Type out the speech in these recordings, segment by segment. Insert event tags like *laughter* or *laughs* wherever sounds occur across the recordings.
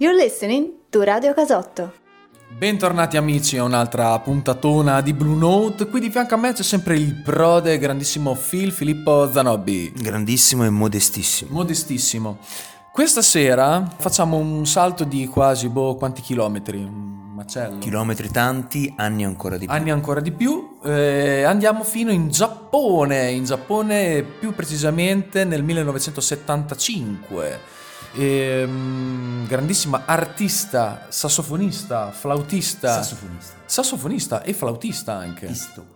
You're listening to Radio Casotto. Bentornati amici a un'altra puntatona di Blue Note. Qui di fianco a me c'è sempre il prode grandissimo Phil Filippo Zanobbi. Grandissimo e modestissimo. Modestissimo. Questa sera facciamo un salto di quasi, boh, quanti chilometri? Un macello. Chilometri tanti, anni ancora di più. Anni ancora di più. Eh, andiamo fino in Giappone, in Giappone più precisamente nel 1975. Ehm, grandissima artista, sassofonista, flautista. Sassofonista. Sassofonista e flautista anche. Flautisto.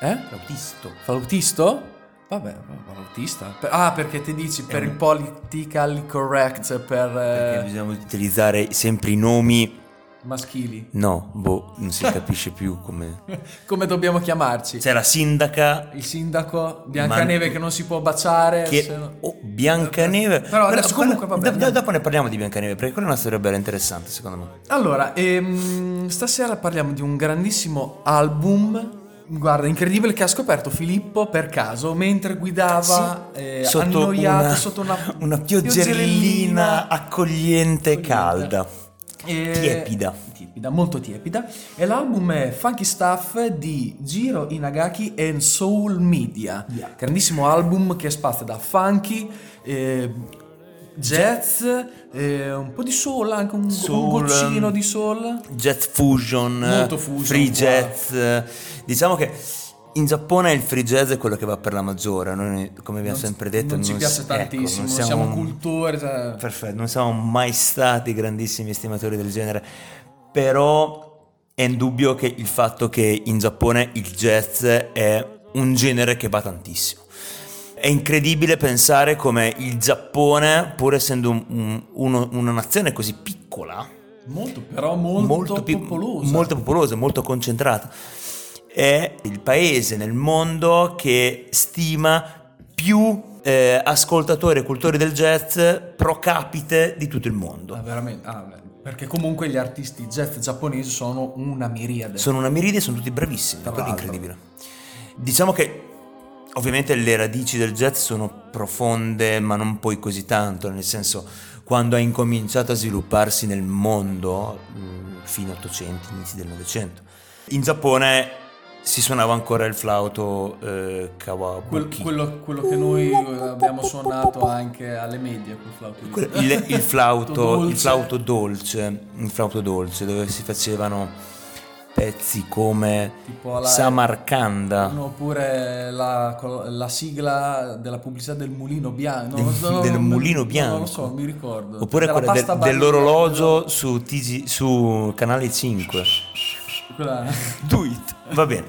Eh? Flautisto. Flautisto? Vabbè, flautista. Ah, perché ti dici per il politically correct, per Perché eh, bisogna utilizzare sempre i nomi. Maschili. No, boh, non si capisce più come. *laughs* Come dobbiamo chiamarci? C'è la sindaca Il sindaco, Biancaneve Ma- che non si può baciare. che. no- Oh, Biancaneve. Però adesso comunque va bene. do- dopo ne parliamo di Biancaneve, perché quella è una storia bella interessante, secondo me. Allora, ehm, stasera parliamo di un grandissimo album. Guarda, incredibile che ha scoperto Filippo per caso mentre guidava eh, annoiato una, sotto una, una pioggerellina accogliente e calda. E- Tiepida. Tiepida, molto tiepida. E l'album è Funky Stuff di Jiro Inagaki e Soul Media. Grandissimo album che spazia da funky, eh, jazz, eh, un po' di soul, anche un, Soul, un goccino ehm, di soul. Jet fusion, Molto fusion free qua. jazz. Diciamo che in Giappone il free jazz è quello che va per la maggiore. Noi, come abbiamo sempre detto, non ci piace s- ecco, tantissimo, non siamo, cultori. cioè- Perfetto, non siamo mai stati grandissimi estimatori del genere, però è indubbio che il fatto che in Giappone il jazz è un genere che va tantissimo. È incredibile pensare come il Giappone, pur essendo un- un- uno- una nazione così piccola, Molto, però molto, più- popolosa. molto popolosa, molto concentrata. È il paese nel mondo che stima più eh, ascoltatori e cultori del jazz pro capite di tutto il mondo. Ah, veramente. ah, perché comunque gli artisti jazz giapponesi sono una miriade. Sono una miride e sono tutti bravissimi, è incredibile. Diciamo che ovviamente le radici del jazz sono profonde, ma non poi così tanto, nel senso quando ha incominciato a svilupparsi nel mondo, mh, fine 800, inizi del Novecento. In Giappone si suonava ancora il flauto eh, kawabuki. quello, quello che noi abbiamo suonato anche alle medie, quel flauto il, il flauto, Dolce. il flauto dolce, il flauto dolce, dove si facevano pezzi come la- Samarcanda. Oppure la, la sigla della pubblicità del mulino bianco. No, Del- no, mulino no, bianco. Non lo *laughs* so, mi ricordo. Oppure quella barilla, dell'orologio su, TG su canale 5. *laughs* Do it. Va bene.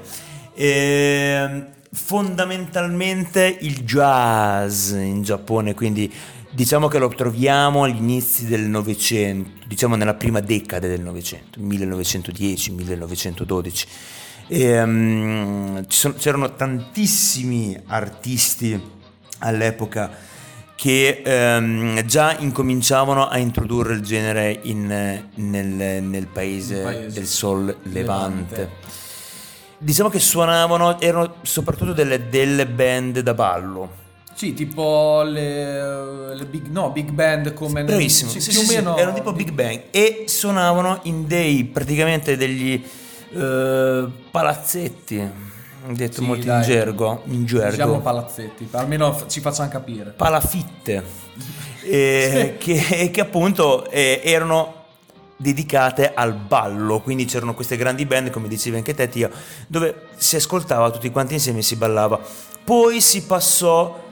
Ehm, fondamentalmente il jazz in Giappone, quindi diciamo che lo troviamo agli inizi del Novecento, diciamo nella prima decade del Novecento, 1910-1912. Ehm, ci sono- c'erano tantissimi artisti all'epoca che ehm, già incominciavano a introdurre il genere in, nel, nel paese, paese. del sol levante. Levante. Diciamo che suonavano, erano soprattutto delle, delle band da ballo. Sì, tipo le, le big, no, big band come... Bravissimo, sì, sì, più sì, o meno... erano tipo Big Bang e suonavano in dei praticamente degli eh, palazzetti, detto Sì, molto dai. in gergo, in gergo. Diciamo palazzetti, almeno ci facciamo capire. palafitte *laughs* eh, che, che appunto eh, erano dedicate al ballo quindi c'erano queste grandi band come dicevi anche te Tia dove si ascoltava tutti quanti insieme e si ballava poi si passò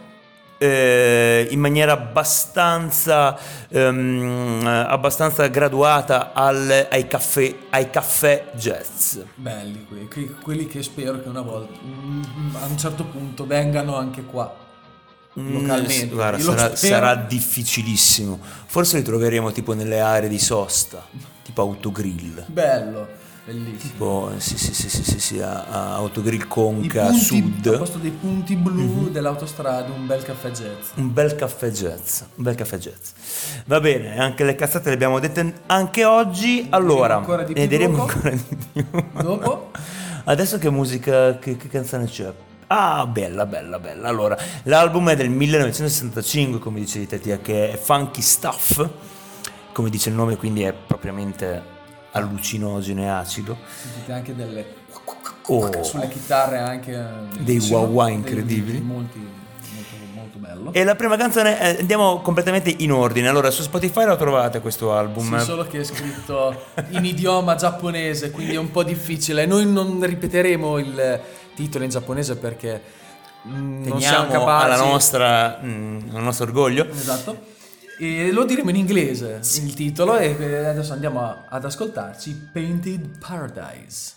eh, in maniera abbastanza, ehm, abbastanza graduata al- ai, caffè, ai caffè jazz Belli quelli, que- quelli che spero che una volta, mm, a un certo punto, vengano anche qua. Localmente. Mm, guarda, Io lo sarà, sarà difficilissimo forse li troveremo tipo nelle aree di sosta tipo autogrill Bello, bellissimo. Tipo, sì, sì, sì, sì, sì, sì, a, a Autogrill Conca punti, Sud. Al posto dei punti blu Mhm. dell'autostrada, un bel caffè jazz. Un bel caffè jazz, un bel caffè jazz. Va bene, anche le cazzate le abbiamo dette anche oggi. Allora, ancora di più ne diremo ancora di più. *laughs* Dopo? Adesso che musica, che, che canzone c'è? Ah, bella, bella, bella. Allora, l'album è del 1965, come dicevi te, Tia, che è Funky Stuff, come dice il nome, quindi è propriamente allucinogeno e acido. Sentite anche delle Oh. sulle chitarre anche eh, Dei wah dei- incredibili. molti, molto, molto bello. E la prima canzone, eh, andiamo completamente in ordine. Allora, su Spotify lo trovate questo album. Sì, solo che è scritto in idioma giapponese, quindi è un po' difficile. Noi non ripeteremo il titolo in giapponese perché mm, non siamo Teniamo capaci. alla nostra, mm, al nostro orgoglio. Esatto. E lo diremo in inglese il titolo e adesso andiamo ad ascoltarci Painted Paradise.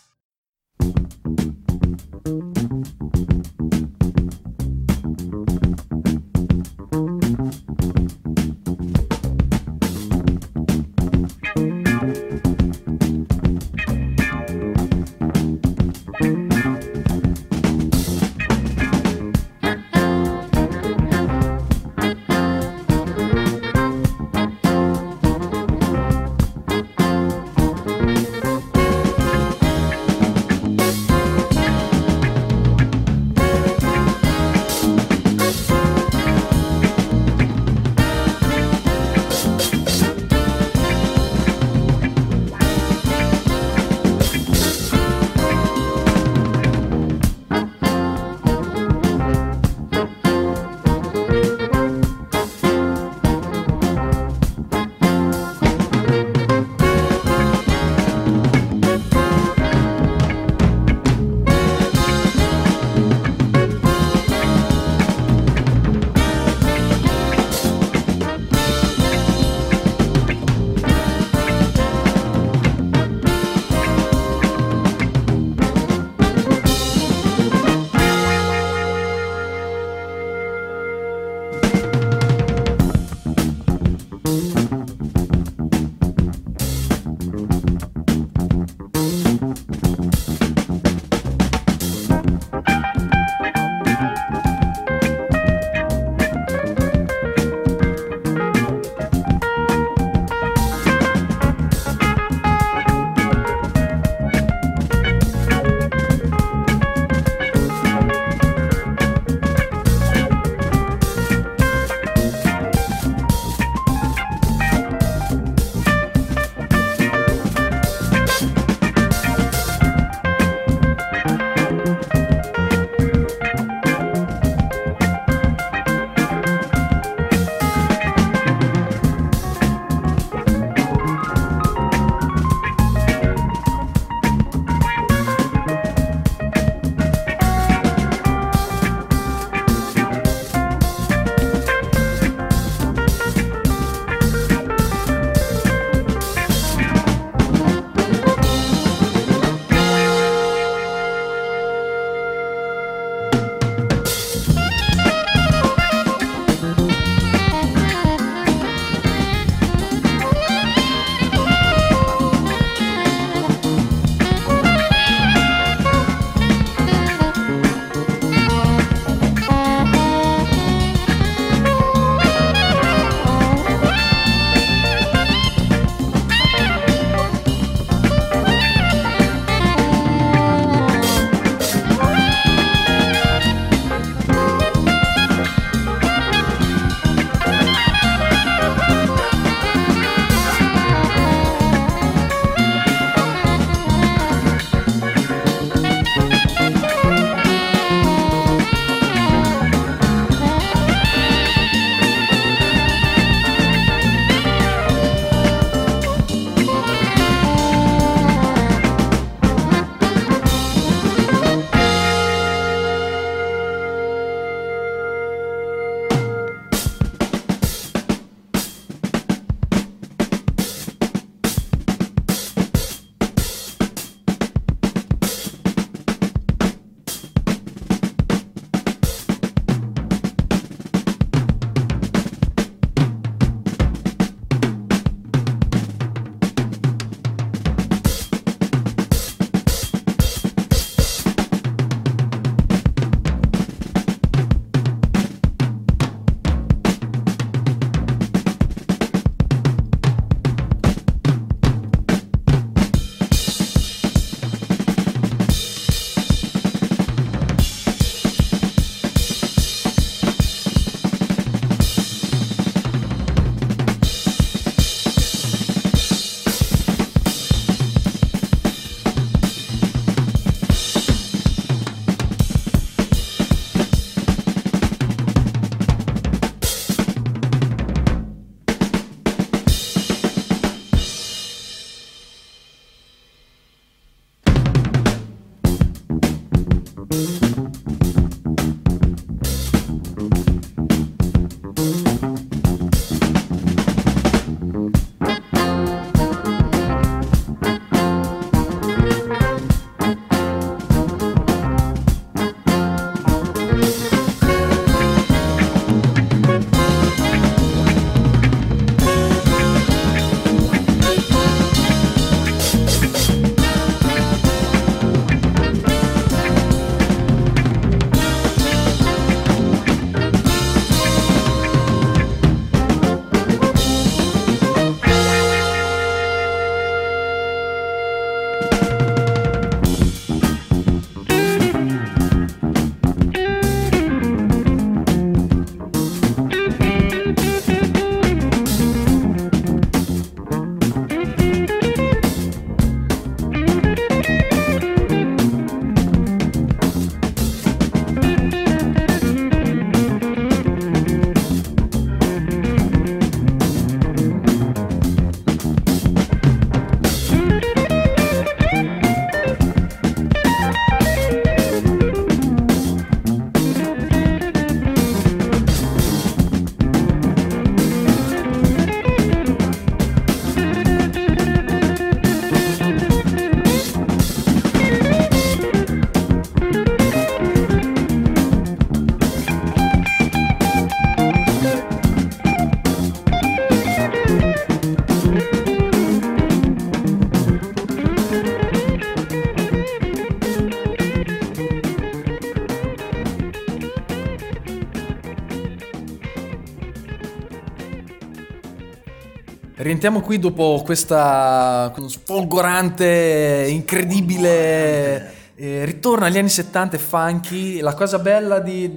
rientriamo qui dopo questa sfolgorante, incredibile... Eh, ritorna agli anni 70 funky. La cosa bella di,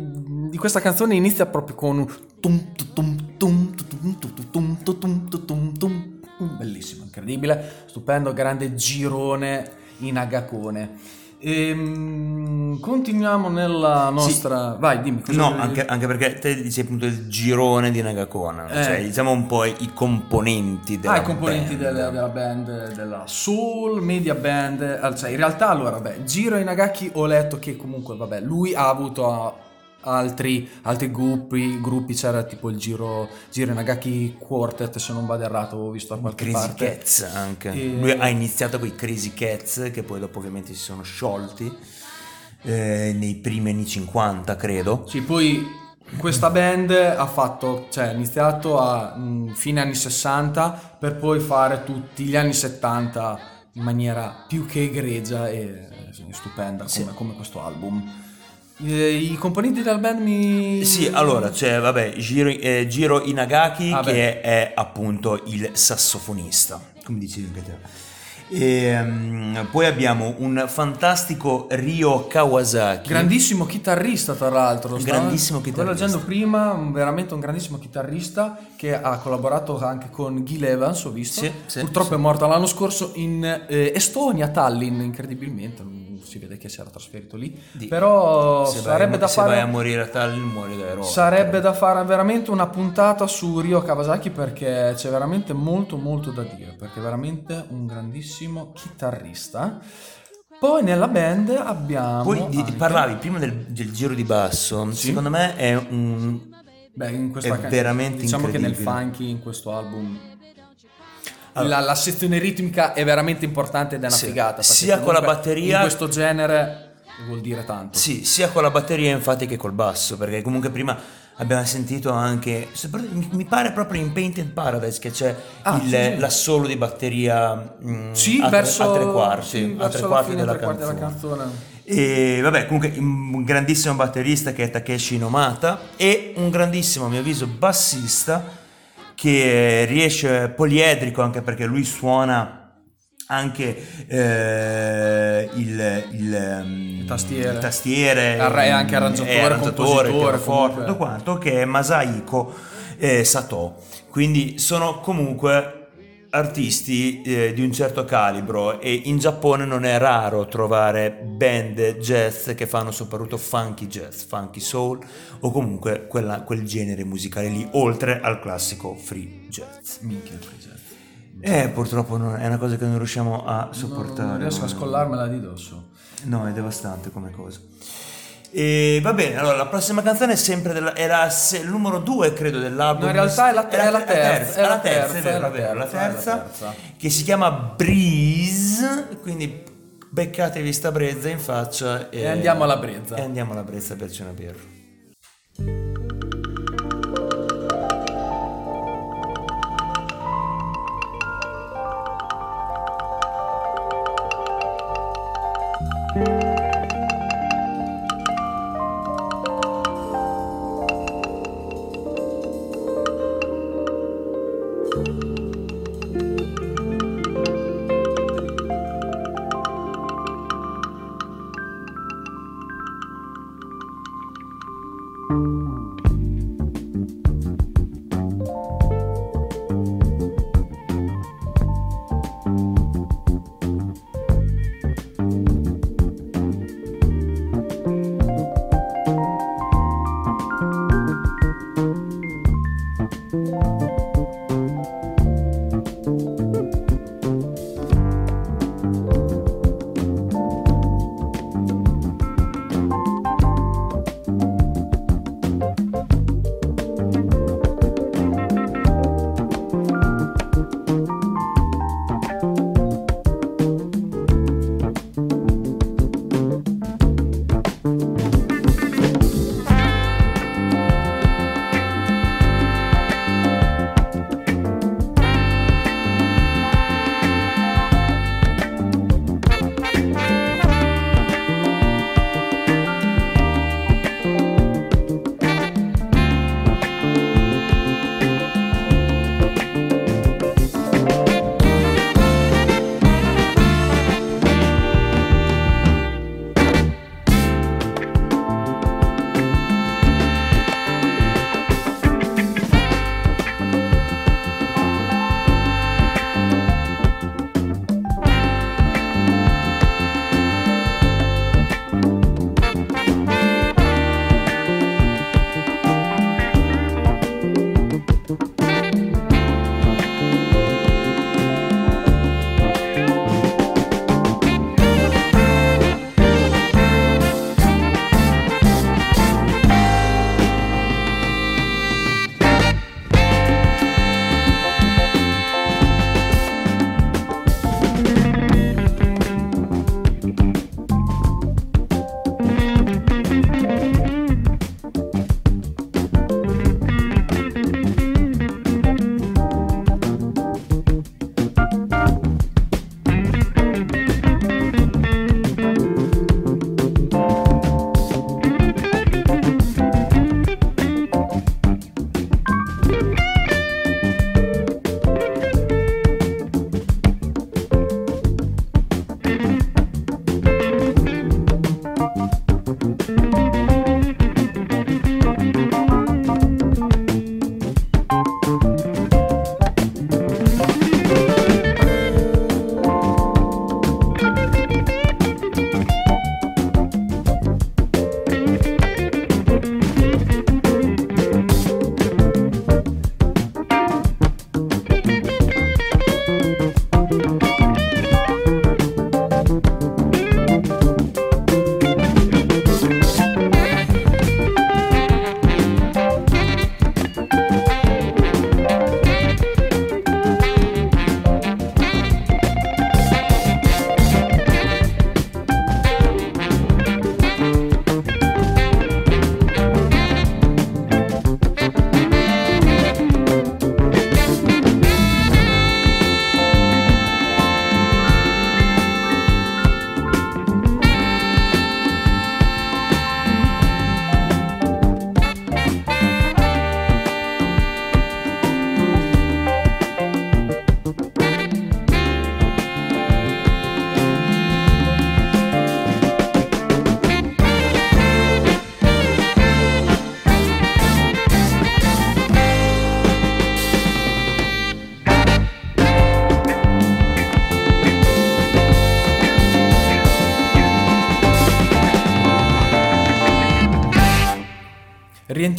di questa canzone inizia proprio con un bellissimo, incredibile, stupendo, grande girone in agacone. Ehm, continuiamo nella nostra. Sì. Vai, dimmi. cosa No, anche, anche perché te dici appunto il girone di Nagakona, Eh. cioè diciamo un po' i componenti della Ah, i componenti band. della, della band, della Soul Media Band. Cioè, in realtà, allora, beh, Giro Inagaki ho letto che comunque, vabbè, lui ha avuto altri, altri gruppi, gruppi, c'era tipo il Giro, Giro Inagaki Quartet, se non vado errato, ho visto da qualche Crazy parte. Cats anche. E- Lui ha iniziato con i Crazy Cats che poi dopo ovviamente si sono sciolti eh, nei primi anni 50 credo. Sì, poi questa band ha fatto, cioè ha iniziato a mm, fine anni 60 per poi fare tutti gli anni 70 in maniera più che egregia e eh, stupenda come, come questo album. Eh, I componenti della band mi... Sì, allora c'è vabbè Giro, eh, Giro Inagaki Ah, che è appunto il sassofonista, come dicevi anche te. Ehm, poi abbiamo un fantastico Ryo Kawasaki. Grandissimo chitarrista, tra l'altro. Stavo- grandissimo Stavo chitarrista. leggendo prima, veramente un grandissimo chitarrista che ha collaborato anche con Gil Evans, ho visto. Sì, sì, Purtroppo sì. è morto l'anno scorso in eh, Estonia, Tallinn, incredibilmente. Si vede che si era trasferito lì. Di- Però se vai, sarebbe da se fare... vai a morire a Tallinn muori da eroe. Sarebbe da fare veramente una puntata su Ryo Kawasaki perché c'è veramente molto molto da dire, perché è veramente un grandissimo chitarrista. Poi nella band abbiamo... Poi di- anche- parlavi prima del, del giro di basso, secondo me è un... Beh, in questa È ca- veramente diciamo che nel funky, in questo album, Allora- la, la sezione ritmica è veramente importante ed è una Sì. figata. Sia con la batteria- In questo genere vuol dire tanto. Sì, sia con la batteria infatti che col basso, perché comunque prima abbiamo sentito anche, mi pare proprio in Painted Paradise che c'è Ah, il- sì, sì. l'assolo di batteria mm, Sì, a, tre- verso, a tre quarti, sì, a tre quarti fine, della, tre canzone. della canzone. E vabbè, comunque un grandissimo batterista che è Takeshi Nomata e un grandissimo, a mio avviso, bassista che riesce poliedrico anche perché lui suona anche eh, il, il, um, tastiere. il tastiere, è anche arrangiatore, è arrangiatore, pianoforte, tutto quanto, che è Masahiko eh, Sato. Quindi sono comunque artisti eh, di un certo calibro e in Giappone non è raro trovare band jazz che fanno soprattutto funky jazz, funky soul o comunque quella- quel genere musicale lì, oltre al classico free jazz. Minchia, Free Eh, purtroppo non- è una cosa che non riusciamo a sopportare. Non riesco a scollarmela di dosso. No, è devastante come cosa. E va bene, allora la prossima canzone è sempre della, è la se- il numero 2 credo dell'album. No, in realtà è la- è la terza, è la terza, è la terza, la terza, terza. che si chiama Breeze, quindi beccatevi sta brezza in faccia e, E andiamo alla brezza. E andiamo alla brezza per una birra.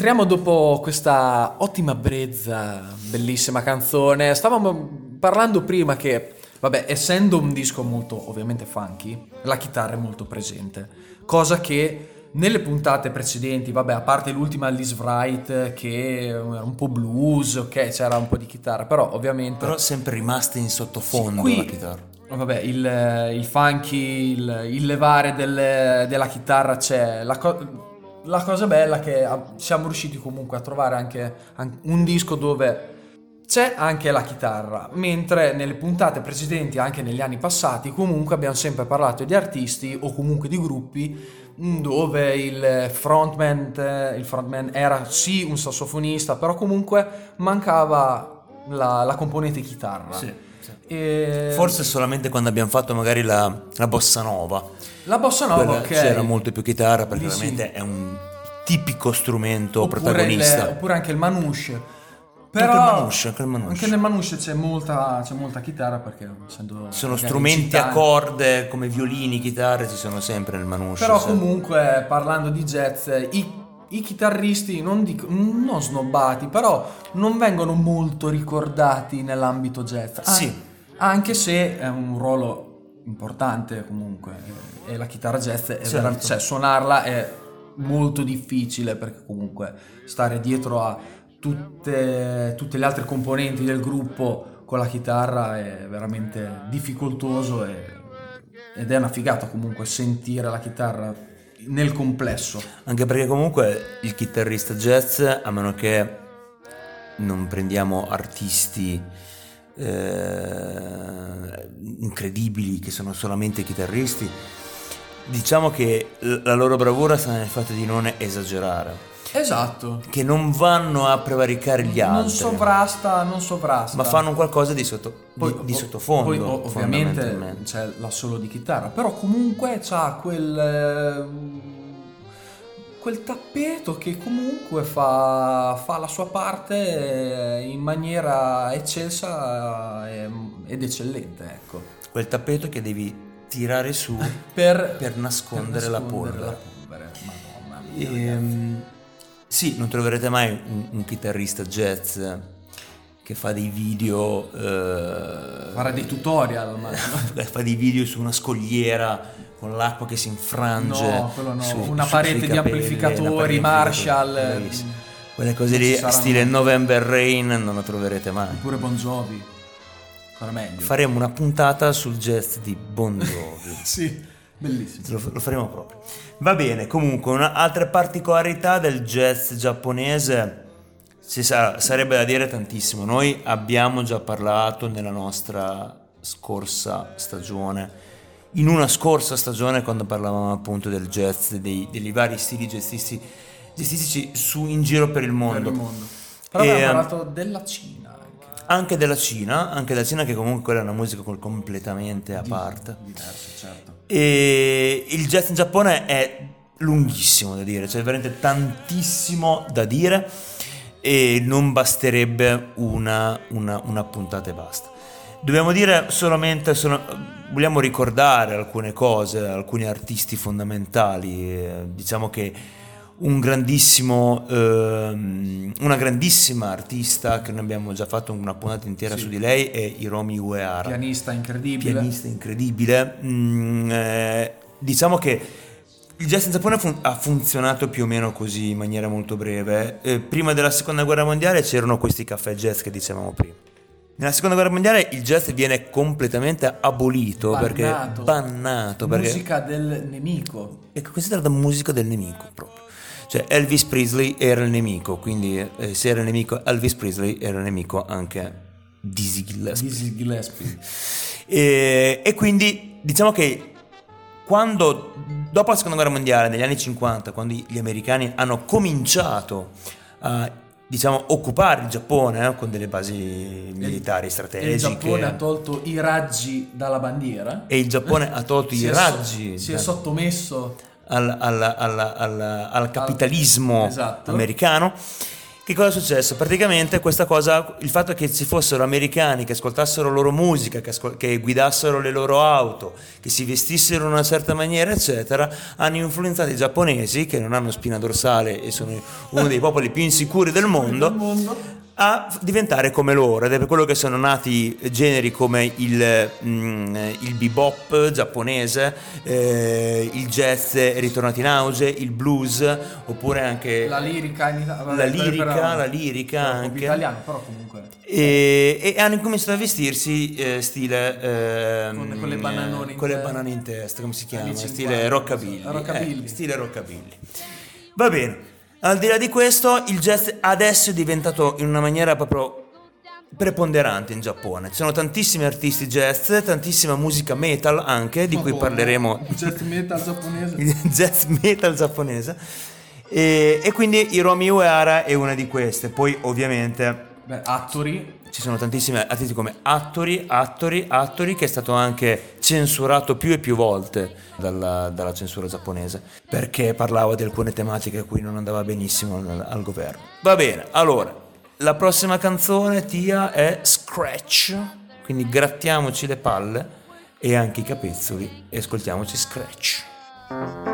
Rientriamo dopo questa ottima brezza, bellissima canzone. Stavamo parlando prima che, vabbè, essendo un disco molto ovviamente funky, la chitarra è molto presente, cosa che nelle puntate precedenti, vabbè, a parte l'ultima Liz Wright che era un po' blues, ok, c'era un po' di chitarra, però ovviamente Però sempre rimaste in sottofondo Sì, qui- la chitarra. Vabbè, il, il funky, il, il levare del- della chitarra c'è. La, co- la cosa bella è che ah, siamo riusciti comunque a trovare anche, an- un disco dove c'è anche la chitarra, mentre nelle puntate precedenti, anche negli anni passati, comunque abbiamo sempre parlato di artisti o comunque di gruppi mm, dove il frontman, eh, il frontman era sì un sassofonista, però comunque mancava la, la componente chitarra. E- Forse solamente quando abbiamo fatto magari la, la bossa nova. La bossa nova, Quella ok. C'era molto più chitarra perché Lì sì. veramente è un tipico strumento Oppure protagonista. il- oppure anche il manouche. Però Anche il manouche, anche il manouche. anche nel manouche c'è molta, c'è molta chitarra perché essendo Sono strumenti a corde come violini, chitarre, ci sono sempre nel manouche. Però sì. comunque parlando di jazz, i, i chitarristi non, dico, non snobbati, però non vengono molto ricordati nell'ambito jazz. An- Sì. Anche se è un ruolo importante comunque. E la chitarra jazz è Certo. vera- cioè, suonarla è molto difficile perché comunque stare dietro a tutte, tutte le altre componenti del gruppo con la chitarra è veramente difficoltoso e- ed è una figata comunque sentire la chitarra nel complesso. Anche perché comunque il chitarrista jazz, a meno che non prendiamo artisti eh, incredibili che sono solamente chitarristi, diciamo che la loro bravura sta nel fatto di non esagerare, Esatto. che non vanno a prevaricare gli altri, Non sovrasta, non sovrasta. ma fanno qualcosa di, sotto- di- Poi- di sottofondo. Poi o- ovviamente c'è la solo di chitarra, però comunque c'ha quel eh, quel tappeto che comunque fa, fa la sua parte eh, in maniera eccelsa eh, ed eccellente, ecco. Quel tappeto che devi tirare su *laughs* Per, per nascondere, la nascondere polvere. la polvere. Madonna mia. Ehm, sì, non troverete mai un, un chitarrista jazz che fa dei video. eh, Fare dei tutorial, ma *laughs* fa dei video su una scogliera con l'acqua che si infrange. No, no. su- Una su- parete di capelli, amplificatori, di Marshall, amplificatori, bravissimo. mm, Quelle cose lì, stile. November Rain, non lo troverete mai. pure Bon Jovi. Faremo una puntata sul jazz di Bon Jovi. *laughs* Sì, bellissimo. Lo, lo faremo proprio. Va bene, comunque, un'altra particolarità del jazz giapponese ci sa- sarebbe da dire tantissimo. Noi abbiamo già parlato nella nostra scorsa stagione. In una scorsa stagione, quando parlavamo appunto del jazz, dei, degli vari stili jazzisti, jazzistici su, in giro per il Per mondo. il mondo. Però E, abbiamo parlato della Cina anche. Della Cina, anche della Cina che comunque quella è una musica completamente a parte. Diverso, certo. E il jazz in Giappone è lunghissimo da dire, c'è veramente tantissimo da dire e non basterebbe una, una- una puntata e basta. Dobbiamo dire solamente, solo- vogliamo ricordare alcune cose, alcuni artisti fondamentali, eh, diciamo che un grandissimo, ehm, una grandissima artista che noi abbiamo già fatto una puntata intera Sì. su di lei è Hiromi Uehara Pianista incredibile. pianista incredibile. Mm, eh, diciamo che il jazz in Giappone fun- ha funzionato più o meno così in maniera molto breve. Eh, prima della seconda guerra mondiale c'erano questi caffè jazz che dicevamo prima. Nella seconda guerra mondiale il jazz viene completamente abolito perché Bannato. bannato perché Musica del nemico. è considerata musica del nemico proprio. Cioè Elvis Presley era il nemico, quindi eh, se era il nemico Elvis Presley era il nemico anche Dizzy Gillespie. Dizzy Gillespie. E, e quindi diciamo che quando, dopo la seconda guerra mondiale, negli anni 50, quando gli americani hanno cominciato a diciamo, occupare il Giappone eh, con delle basi militari E il strategiche Giappone ha tolto i raggi dalla bandiera. e il Giappone ha tolto Si i è so- raggi si è da- sottomesso. Al, al- al- al- al capitalismo Esatto. americano. Che cosa è successo? Praticamente questa cosa, il fatto che ci fossero americani che ascoltassero loro musica, che, ascol- che guidassero le loro auto, che si vestissero in una certa maniera, eccetera, hanno influenzato i giapponesi, che non hanno spina dorsale e sono uno dei popoli più insicuri del mondo, a diventare come loro ed è per quello che sono nati generi come il, mm, il bebop giapponese, eh, il jazz ritornato in auge, il blues oppure anche La lirica in Italia. la lirica, la lirica anche. italiano, però comunque. E, e hanno incominciato a vestirsi eh, stile ehm, Con- con le bananone con le banane in testa, come si chiama? Stile 50, rockabilly. rockabilly. Eh, stile rockabilly. Va bene. Al di là di questo, il jazz adesso è diventato in una maniera proprio preponderante in Giappone. Ci sono tantissimi artisti jazz, tantissima musica metal anche, di cui parleremo Jet metal giapponese. *laughs* il jazz metal giapponese. E, e quindi Hiromi Uehara è una di queste. Poi ovviamente Beh, attori. Ci sono tantissimi artisti come Attori, Attori, Attori che è stato anche censurato più e più volte dalla, dalla censura giapponese perché parlava di alcune tematiche a cui non andava benissimo al, al governo. Va bene, allora, la prossima canzone Tia è Scratch, quindi grattiamoci le palle e anche i capezzoli e ascoltiamoci Scratch.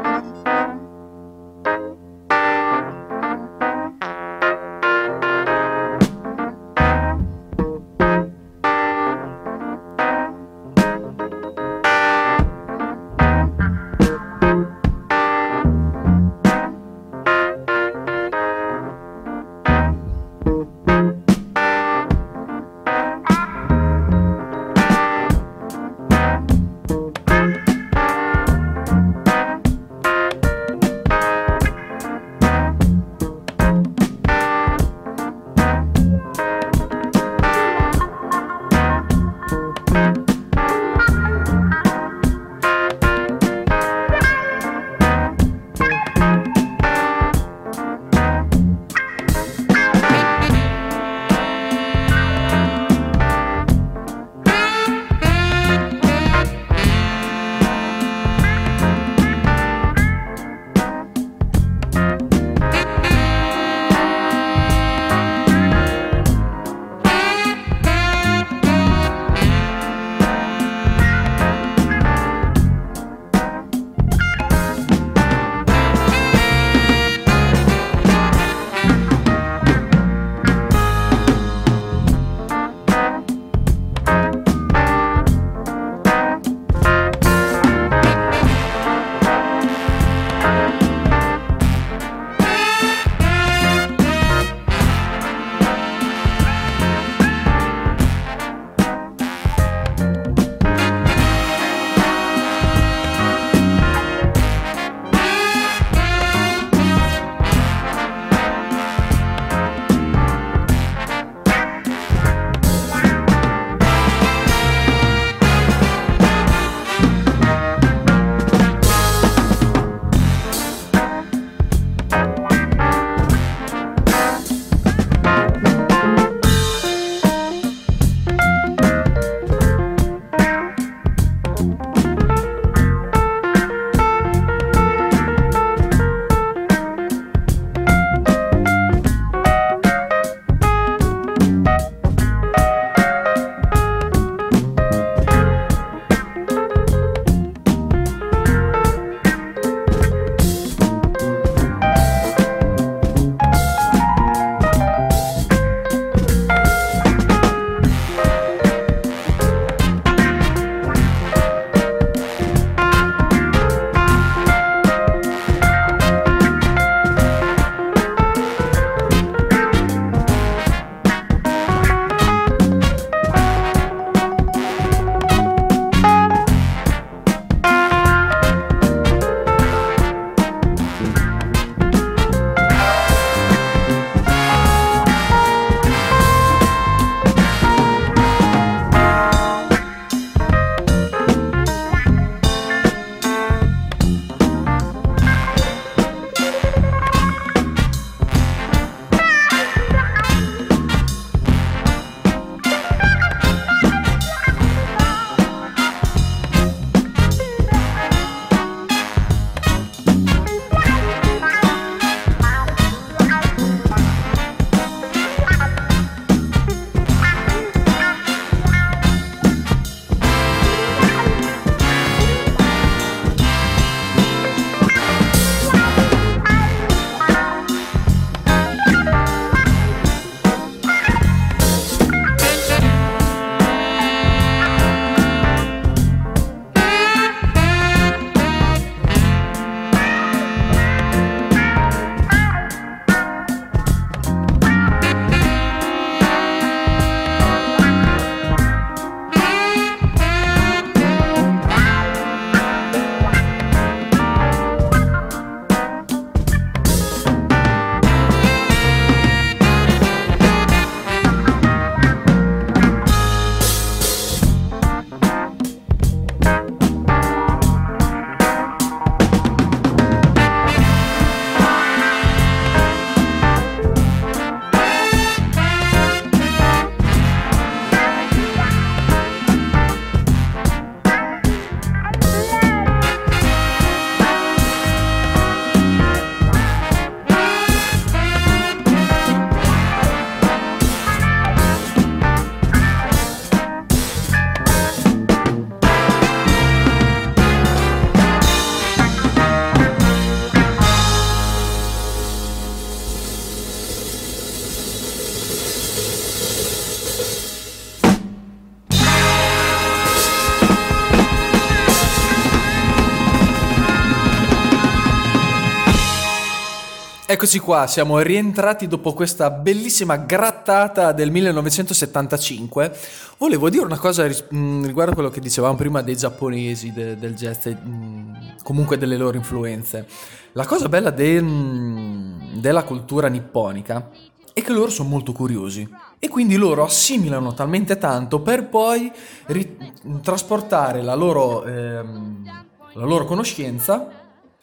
Eccoci qua, siamo rientrati dopo questa bellissima grattata del 1975. Volevo dire una cosa mh, riguardo a quello che dicevamo prima dei giapponesi, de- del jazz, e, mh, comunque delle loro influenze. La cosa bella de- mh, della cultura nipponica è che loro sono molto curiosi e quindi loro assimilano talmente tanto per poi ri- trasportare la loro, ehm, la loro conoscenza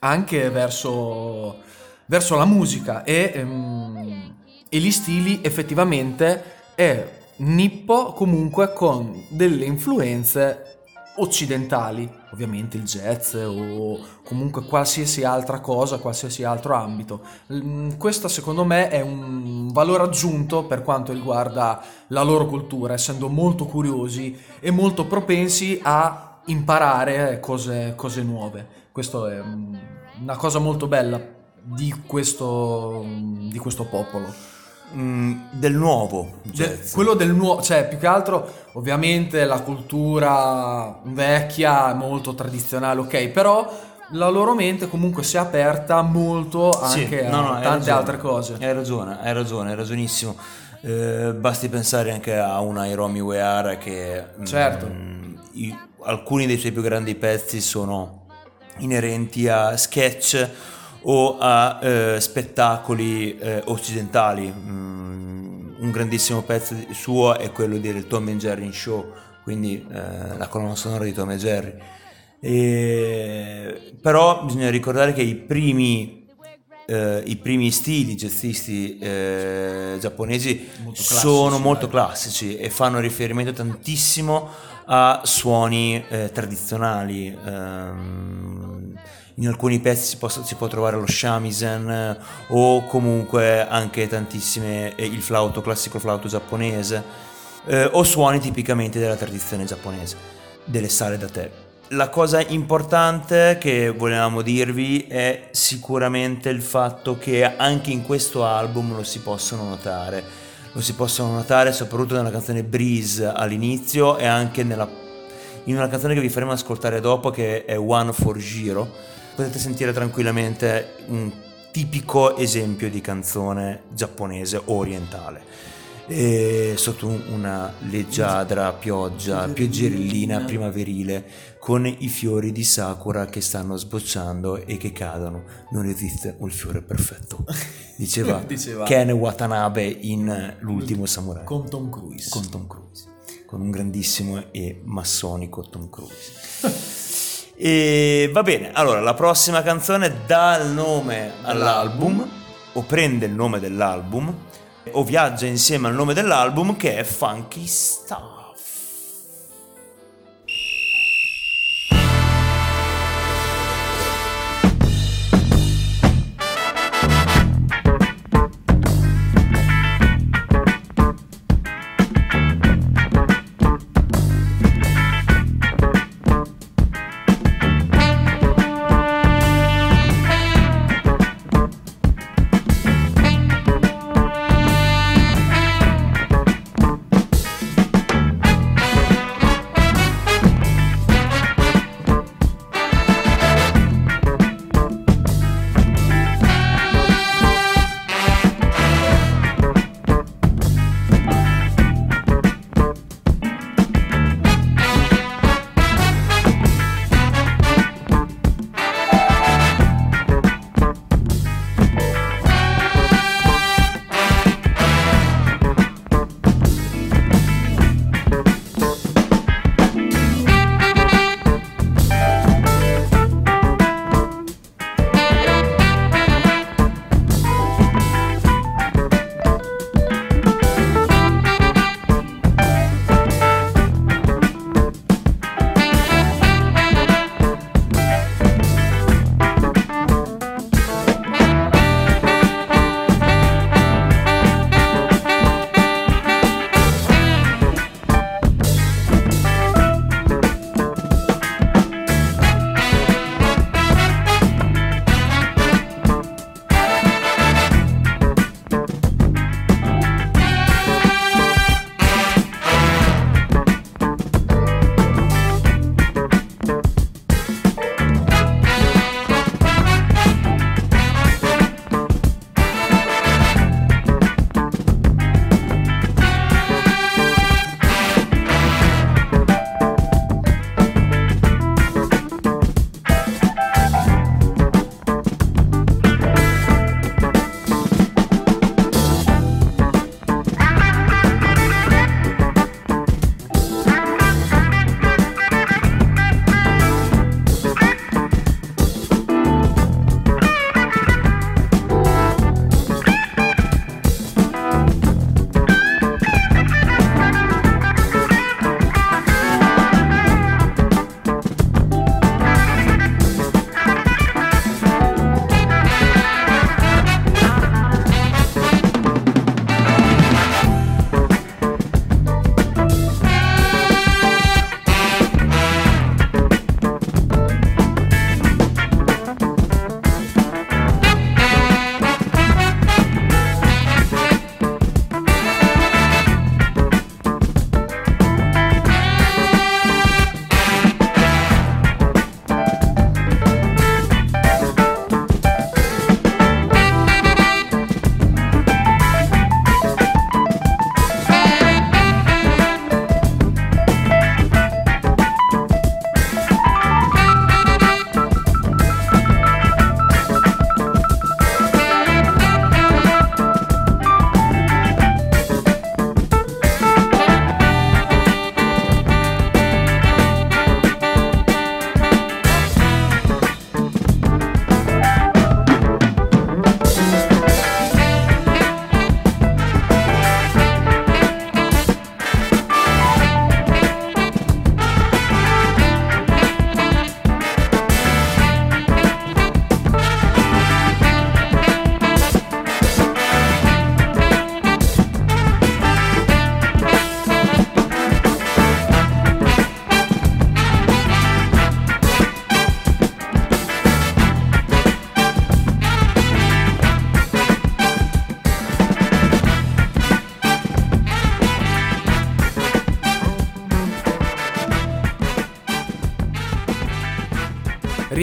anche verso, verso la musica e, ehm, e gli stili effettivamente è Nippo comunque con delle influenze occidentali, ovviamente il jazz o comunque qualsiasi altra cosa, qualsiasi altro ambito. Mm, Questo secondo me è un valore aggiunto per quanto riguarda la loro cultura, essendo molto curiosi e molto propensi a imparare cose, cose nuove. Questo è mm, una cosa molto bella di questo, di questo popolo. Mm, del nuovo De- quello del nuovo, cioè più che altro ovviamente la cultura vecchia, molto tradizionale, ok, però la loro mente comunque si è aperta molto Sì, anche no, no, a tante ragione. altre cose. Hai ragione, hai ragione, hai ragionissimo. Eh, basti pensare anche a una Hiromi Uehara che mm, Certo. i- alcuni dei suoi più grandi pezzi sono inerenti a sketch o a eh, spettacoli eh, occidentali. Mm, un grandissimo pezzo suo è quello del Tom and Jerry Show, quindi eh, la colonna sonora di Tom e Jerry. E- però bisogna ricordare che i primi, eh, i primi stili jazzisti eh, giapponesi Molto sono molto classici e fanno riferimento tantissimo a suoni eh, tradizionali. ehm, in alcuni pezzi si, possa- si può trovare lo shamisen eh, o comunque anche tantissime eh, il flauto, classico flauto giapponese eh, o suoni tipicamente della tradizione giapponese, delle sale da tè. La cosa importante che volevamo dirvi è sicuramente il fatto che anche in questo album lo si possono notare. Lo si possono notare soprattutto nella canzone Breeze all'inizio e anche nella- in una canzone che vi faremo ascoltare dopo che è One for Giro. Potete sentire tranquillamente un tipico esempio di canzone giapponese orientale. E sotto un- una leggiadra pioggia, pioggerellina primaverile, con i fiori di sakura che stanno sbocciando e che cadono. Non esiste un fiore perfetto, *laughs* diceva, Diceva. Ken Watanabe in L'ultimo samurai Con Tom Cruise. con Tom Cruise, con un grandissimo e massonico Tom Cruise. *laughs* e va bene, allora la prossima canzone dà il nome all'album, o prende il nome dell'album, o viaggia insieme al nome dell'album che è Funky Stuff.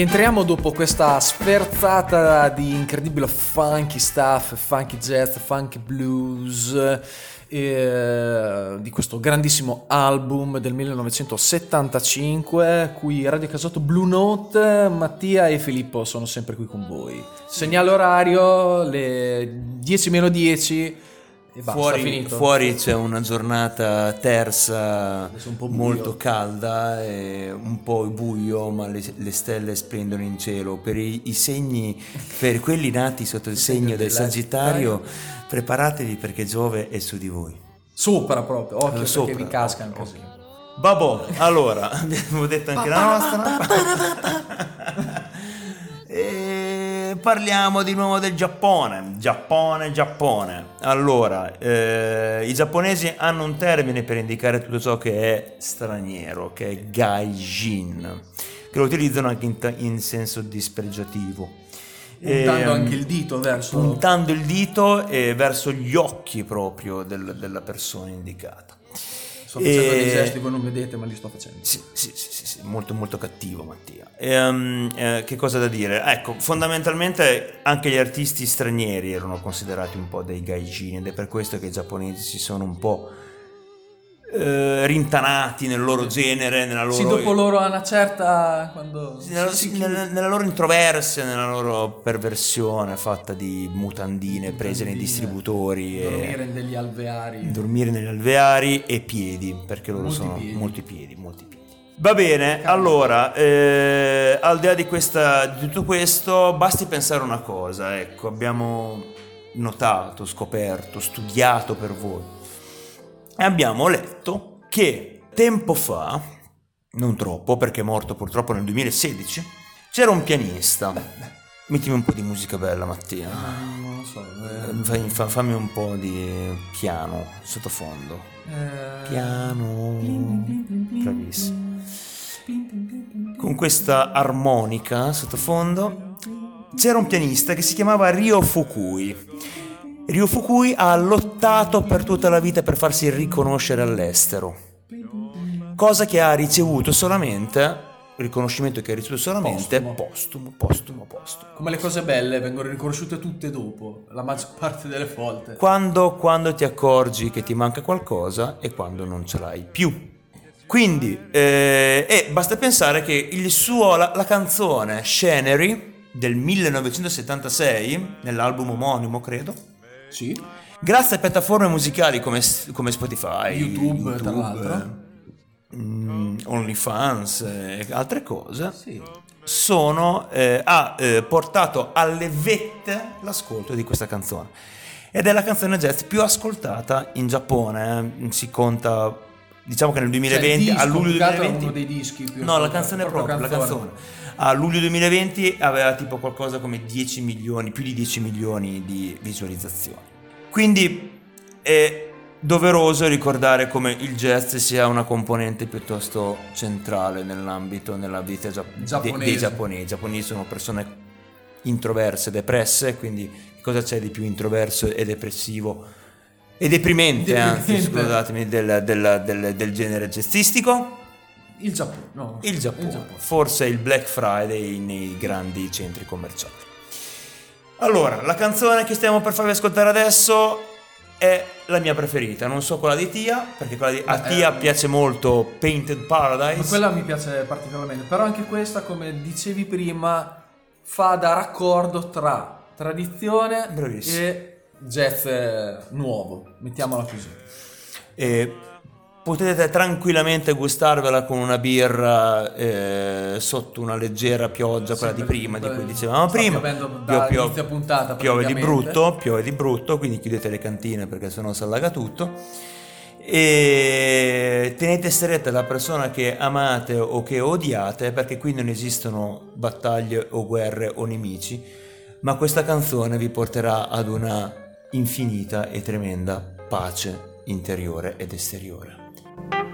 Rientriamo dopo questa sferzata di incredibile funky stuff, funky jazz, funky blues, eh, di questo grandissimo album del 1975, cui Radio Casotto Blue Note, Mattia e Filippo sono sempre qui con voi. Segnale orario, le 10 meno 10 e basta, fuori, fuori c'è una giornata tersa Adesso un molto calda e un po' buio, ma le, le stelle splendono in cielo. Per i, i segni, per quelli nati sotto il segno del Sagittario, preparatevi perché Giove è su di voi. Sopra proprio, occhio perché sopra, vi cascano occhio, così. Babò, allora, *laughs* abbiamo detto anche la nostra. E parliamo di nuovo del Giappone. Giappone, Giappone. Allora, eh, i giapponesi hanno un termine per indicare tutto ciò che è straniero, che è gaijin, che lo utilizzano anche in, ta- in senso dispregiativo. Puntando Ehm, anche il dito verso... puntando il dito eh, verso gli occhi proprio del- della persona indicata. Sto facendo dei E- gesti, voi non vedete, ma li sto facendo. Sì, sì, sì, sì, sì, molto molto cattivo Mattia. Ehm, eh, che cosa da dire? Ecco, fondamentalmente anche gli artisti stranieri erano considerati un po' dei gaijin ed è per questo che i giapponesi si sono un po' eh, rintanati nel loro genere, nella loro... Sì, dopo loro a una certa... quando... Sì, nella, si- nella- nella loro introversia, nella loro perversione fatta di mutandine prese nei Mutandine, distributori e Dormire in degli alveari. dormire negli alveari e piedi, perché loro Molti sono piedi. molti piedi, molti piedi. Va bene, allora, eh, al di là di, questa, di tutto questo, basti pensare una cosa, ecco, abbiamo notato, scoperto, studiato per voi e abbiamo letto che tempo fa, non troppo perché è morto purtroppo nel 2016, c'era un pianista. Mettimi un po' di musica bella Mattia. Non lo so. Eh, fammi un po' di piano sottofondo. eh, Piano. Bravissimo. Con questa armonica sottofondo c'era un pianista che si chiamava Ryo Fukui. Ryo Fukui ha lottato per tutta la vita per farsi riconoscere all'estero. Cosa che ha ricevuto solamente riconoscimento che ha ricevuto solamente Postumo. postumo, postumo, postumo. Come le cose belle vengono riconosciute tutte dopo, la maggior parte delle volte. quando, quando ti accorgi che ti manca qualcosa e quando non ce l'hai più. Quindi, eh, e basta pensare che il suo, la, la canzone Scenery del 1976, nell'album omonimo credo, Sì. grazie a piattaforme musicali come, come Spotify, YouTube, tra l'altro. mm, OnlyFans e altre cose, Sì. sono, eh, ha eh, portato alle vette l'ascolto di questa canzone. Ed è la canzone jazz più ascoltata in Giappone. eh. Si conta, diciamo che nel 2020, Cioè, il a disco, luglio più che altro è 2020. uno dei dischi più no, la canzone proprio, la canzone. A luglio 2020 aveva tipo qualcosa come 10 milioni, più di 10 milioni di visualizzazioni. Quindi è doveroso ricordare come il jazz sia una componente piuttosto centrale nell'ambito, nella vita gia- Giapponese. dei giapponesi. I giapponesi sono persone introverse, depresse, quindi cosa c'è di più introverso e depressivo e deprimente, anzi, Deprimente. scusatemi, del, del- del- del genere jazzistico? Il Giappone, no. Il Giappone. forse il Black Friday nei grandi centri commerciali. Allora, la canzone che stiamo per farvi ascoltare adesso è la mia preferita, non so quella di Tia, perché quella di, a Ma, Tia eh, piace molto Painted Paradise. Ma quella mi piace particolarmente, però anche questa, come dicevi prima, fa da raccordo tra tradizione Bravissimo. e jazz eh, nuovo, mettiamola così. E potete tranquillamente gustarvela con una birra eh, sotto una leggera pioggia, quella di prima, di cui dicevamo prima. Pio- pio- puntata, piove di brutto, piove di brutto, quindi chiudete le cantine perché sennò si allaga tutto. E tenete stretta la persona che amate o che odiate perché qui non esistono battaglie o guerre o nemici, ma questa canzone vi porterà ad una infinita e tremenda pace interiore ed esteriore. Bye.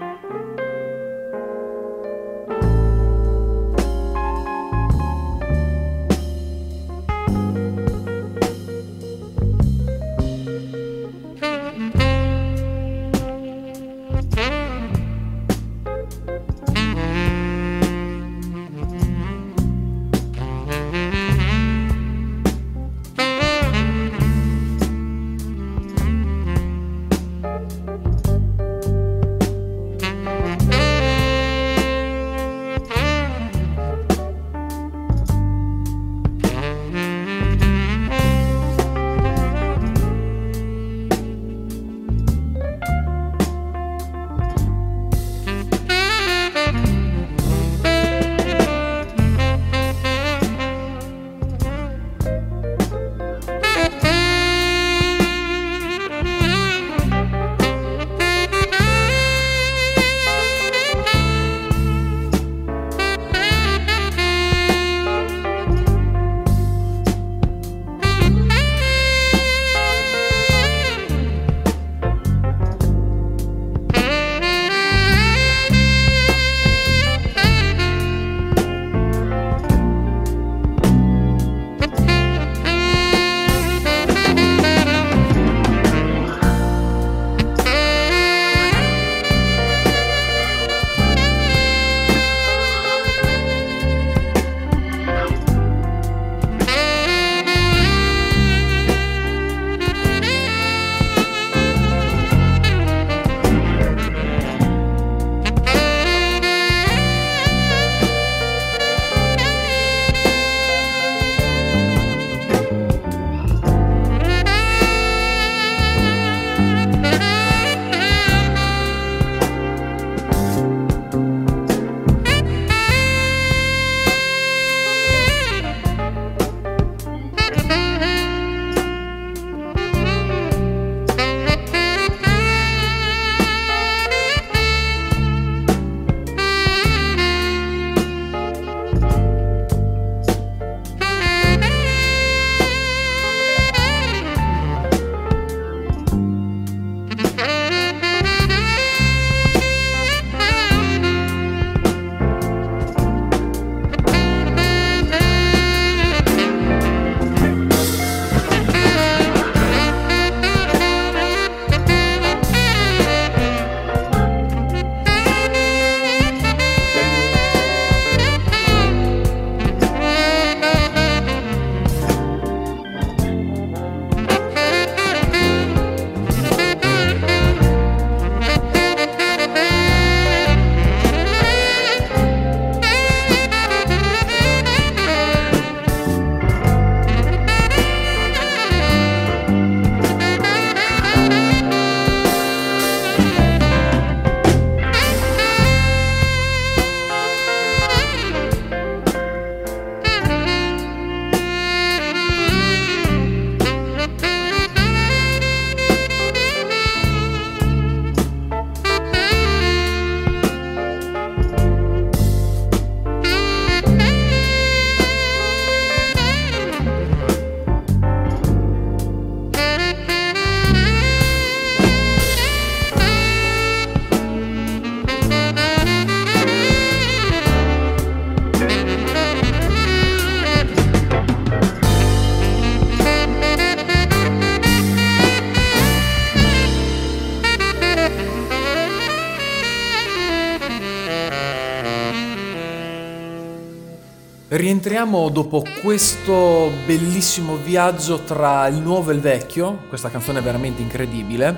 Rientriamo dopo questo bellissimo viaggio tra il nuovo e il vecchio, questa canzone è veramente incredibile.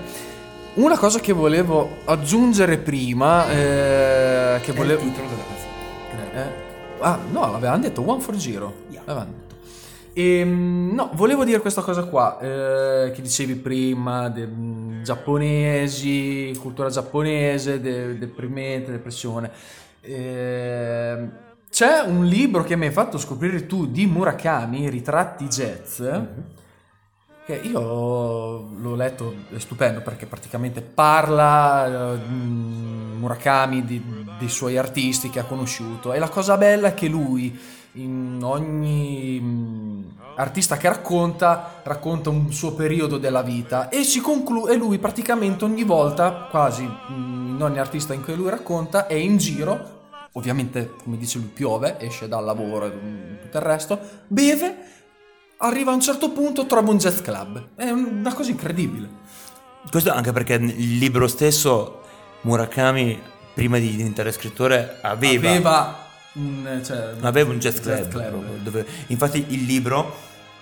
Una cosa che volevo aggiungere prima, eh, che volevo... titolo della canzone. Eh, ah, no, l'avevamo detto One for Giro. Yeah. L'avevamo detto. Ehm, no, volevo dire questa cosa qua, eh, che dicevi prima, de- mh, giapponesi, cultura giapponese, de- deprimente, depressione. Ehm, c'è un libro che mi hai fatto scoprire tu di Murakami, Ritratti jazz, che io l'ho letto, è stupendo perché praticamente parla mh, Murakami di- dei suoi artisti che ha conosciuto. E la cosa bella è che lui in ogni mh, artista che racconta racconta un suo periodo della vita. E si conclude e lui praticamente ogni volta quasi mh, in ogni artista in cui lui racconta è in giro ovviamente come dice lui piove esce dal lavoro e tutto il resto beve arriva a un certo punto trova un jazz club è una cosa incredibile Questo anche perché il libro stesso, Murakami, prima di diventare scrittore, aveva, aveva un, cioè, aveva un jazz club. proprio, dove- infatti il libro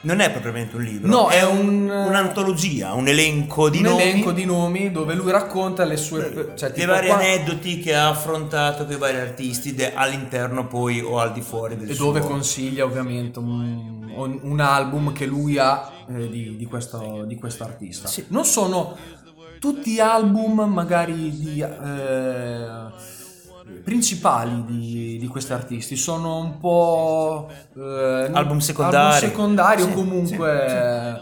non è propriamente un libro, No, è un- un- un'antologia, un elenco di un nomi, elenco di nomi dove lui racconta le sue cioè, i tipo vari qua- aneddoti che ha affrontato con i vari artisti de- all'interno poi o al di fuori del e suo dove consiglia ovviamente un, un- un album che lui ha eh, di, di questo di questo artista Sì. non sono tutti album magari di eh, principali di, di questi artisti sono un po' eh, Album secondari. album secondari o Sì, comunque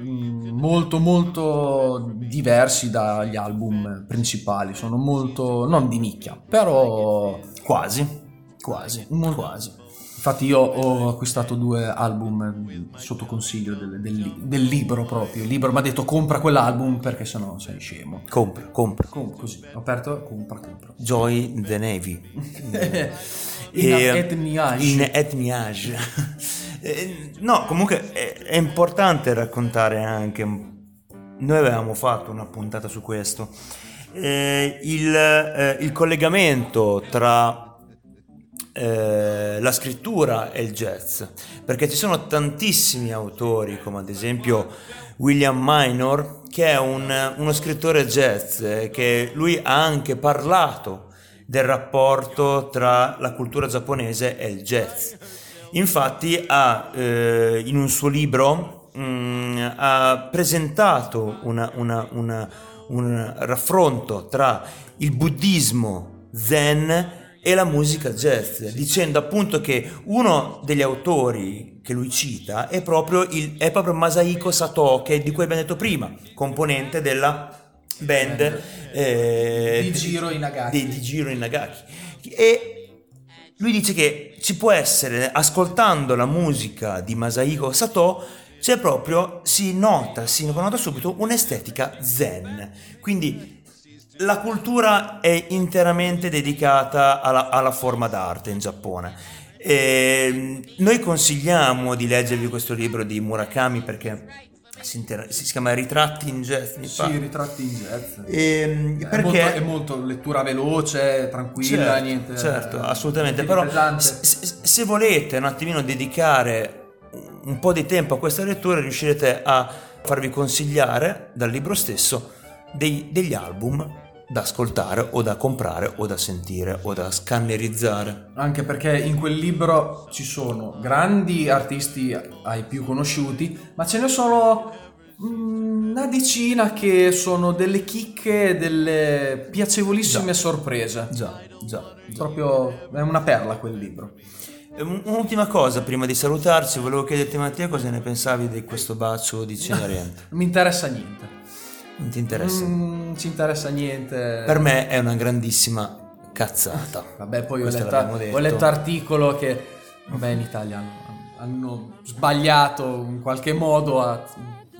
mm, molto molto diversi dagli album principali sono molto non di nicchia però quasi. Quasi, quasi. Infatti io ho acquistato due album eh, sotto consiglio del, del del libro proprio. Il libro mi ha detto compra quell'album perché sennò sei scemo. Compra, compra. Com- così, ho aperto, compra, compra. Joy the Navy. *laughs* In E, etniage. In etniage. *laughs* Eh, no, comunque è, è importante raccontare anche. Noi avevamo fatto una puntata su questo. eh, il, eh, il collegamento tra eh, la scrittura e il jazz, perché ci sono tantissimi autori, come ad esempio William Minor, che è un- uno scrittore jazz, eh, che lui ha anche parlato del rapporto tra la cultura giapponese e il jazz. Infatti ha, eh, in un suo libro mm, ha presentato una- una- una- un raffronto tra il buddismo zen e la musica jazz, dicendo appunto che uno degli autori che lui cita è proprio, il, è proprio Masahiko Sato, che di cui abbiamo detto prima, componente della band eh, Di Jiro Inagaki. di, di Jiro Inagaki. E lui dice che ci può essere, ascoltando la musica di Masahiko Sato, c'è proprio, si nota, si nota subito un'estetica zen. Quindi la cultura è interamente dedicata alla, alla forma d'arte in Giappone. E noi consigliamo di leggervi questo libro di Murakami perché si, inter- si chiama Ritratti in jazz, mi Sì, pare. ritratti in jazz. Ehm, È perché molto, è molto lettura veloce, tranquilla, certo, niente. certo, assolutamente. niente di Però se- se volete un attimino dedicare un po' di tempo a questa lettura, riuscirete a farvi consigliare dal libro stesso dei- degli album da ascoltare o da comprare o da sentire o da scannerizzare. Anche perché in quel libro ci sono grandi artisti ai più conosciuti, ma ce ne sono mm, una decina che sono delle chicche, delle piacevolissime Già. sorprese. Già, già. Proprio è una perla quel libro. E un- Un'ultima cosa prima di salutarci, volevo chiederti Mattia cosa ne pensavi di questo bacio di Cenerentola. *laughs* Non mi interessa niente. Non ti interessa? Non ci interessa niente. Per me è una grandissima cazzata. *laughs* Vabbè, poi ho letto, ho letto articolo che, vabbè, in Italia hanno, sbagliato in qualche modo a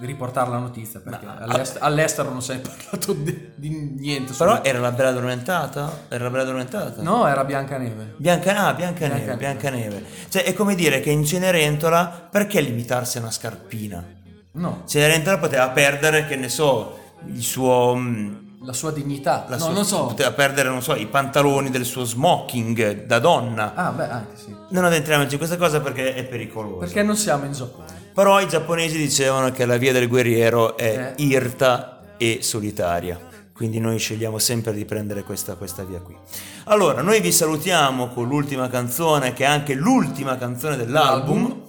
riportare la notizia perché Ma- all'est- all'estero non ne è *laughs* parlato di, di niente. Però solo- era la bella addormentata? Era la bella addormentata? No, era Biancaneve. Bianca, ah, Biancaneve, Biancaneve. Biancaneve. Cioè, è come dire che in Cenerentola, perché limitarsi a una scarpina? No. Cenerentola poteva perdere, che ne so, il suo, mm, la sua dignità. La no, sua- non so. Poteva perdere, non so, i pantaloni del suo smoking da donna. Ah, beh, anche sì. Non addentriamoci in questa cosa perché è pericoloso. Perché non siamo in Giappone. Però i giapponesi dicevano che la via del guerriero è Eh. irta e solitaria. Quindi noi scegliamo sempre di prendere questa, questa via qui. Allora, noi vi salutiamo con l'ultima canzone, che è anche l'ultima canzone dell'album. L'album.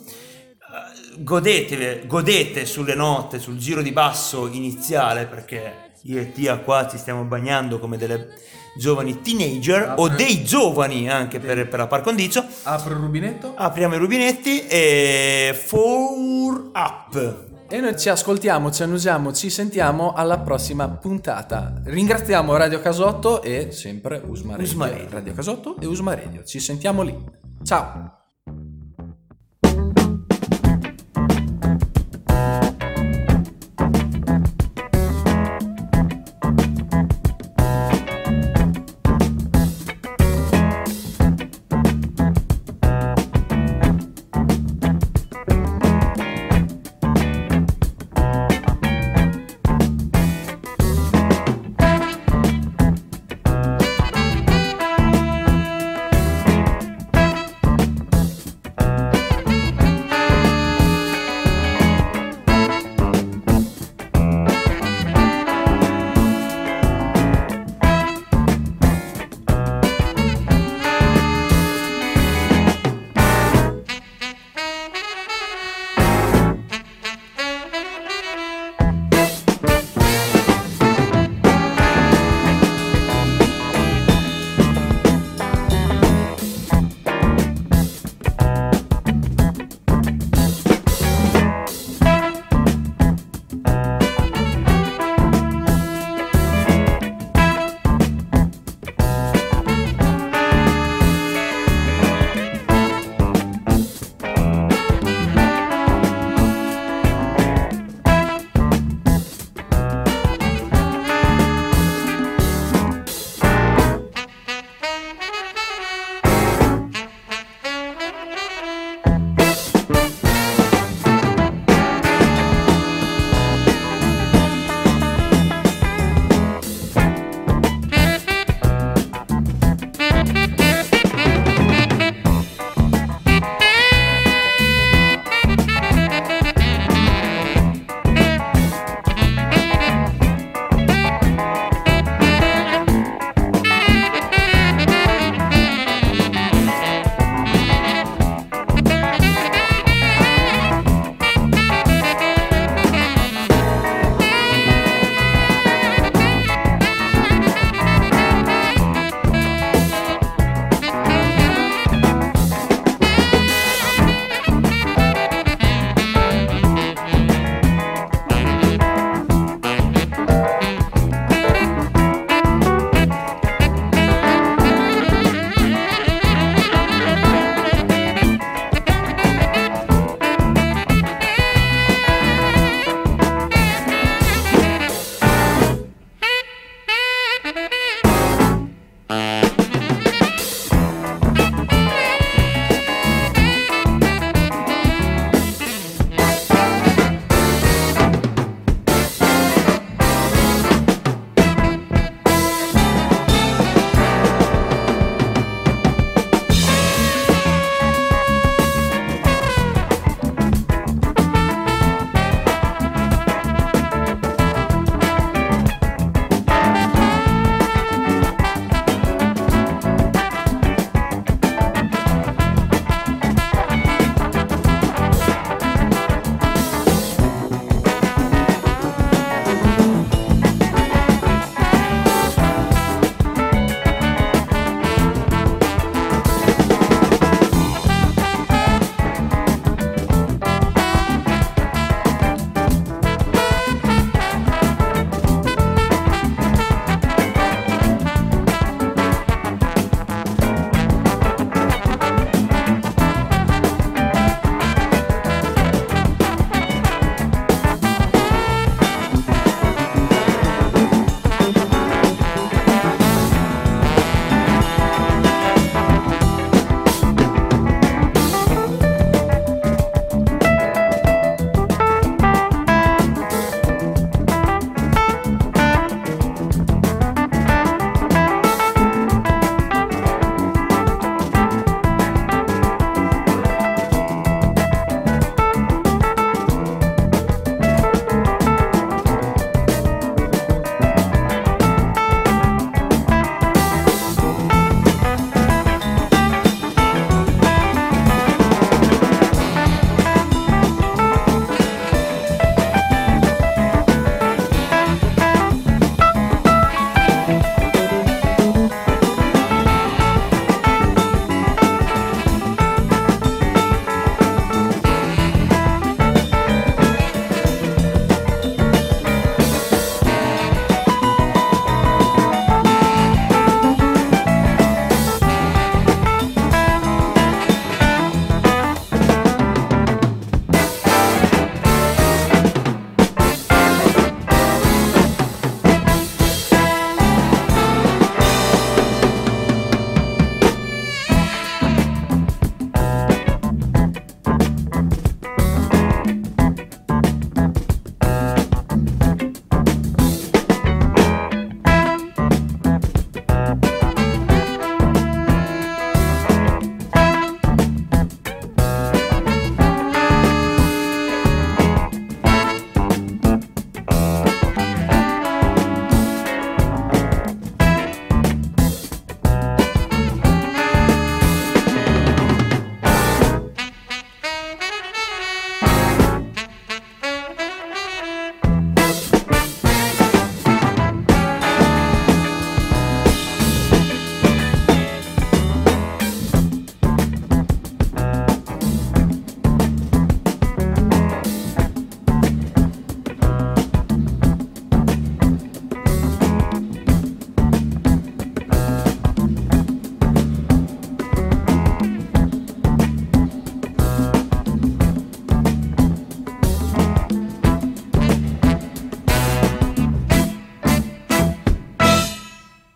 Godete, godete sulle note, sul giro di basso iniziale, perché io e Tia qua ci stiamo bagnando come delle giovani teenager Ah, o dei giovani anche per, per la par condicio. Apro il rubinetto. Apriamo i rubinetti e four up. E noi ci ascoltiamo, ci annusiamo, ci sentiamo alla prossima puntata. Ringraziamo Radio Casotto e sempre Usma Radio. Usma Radio. Radio Casotto e Usma Radio. Ci sentiamo lì. Ciao.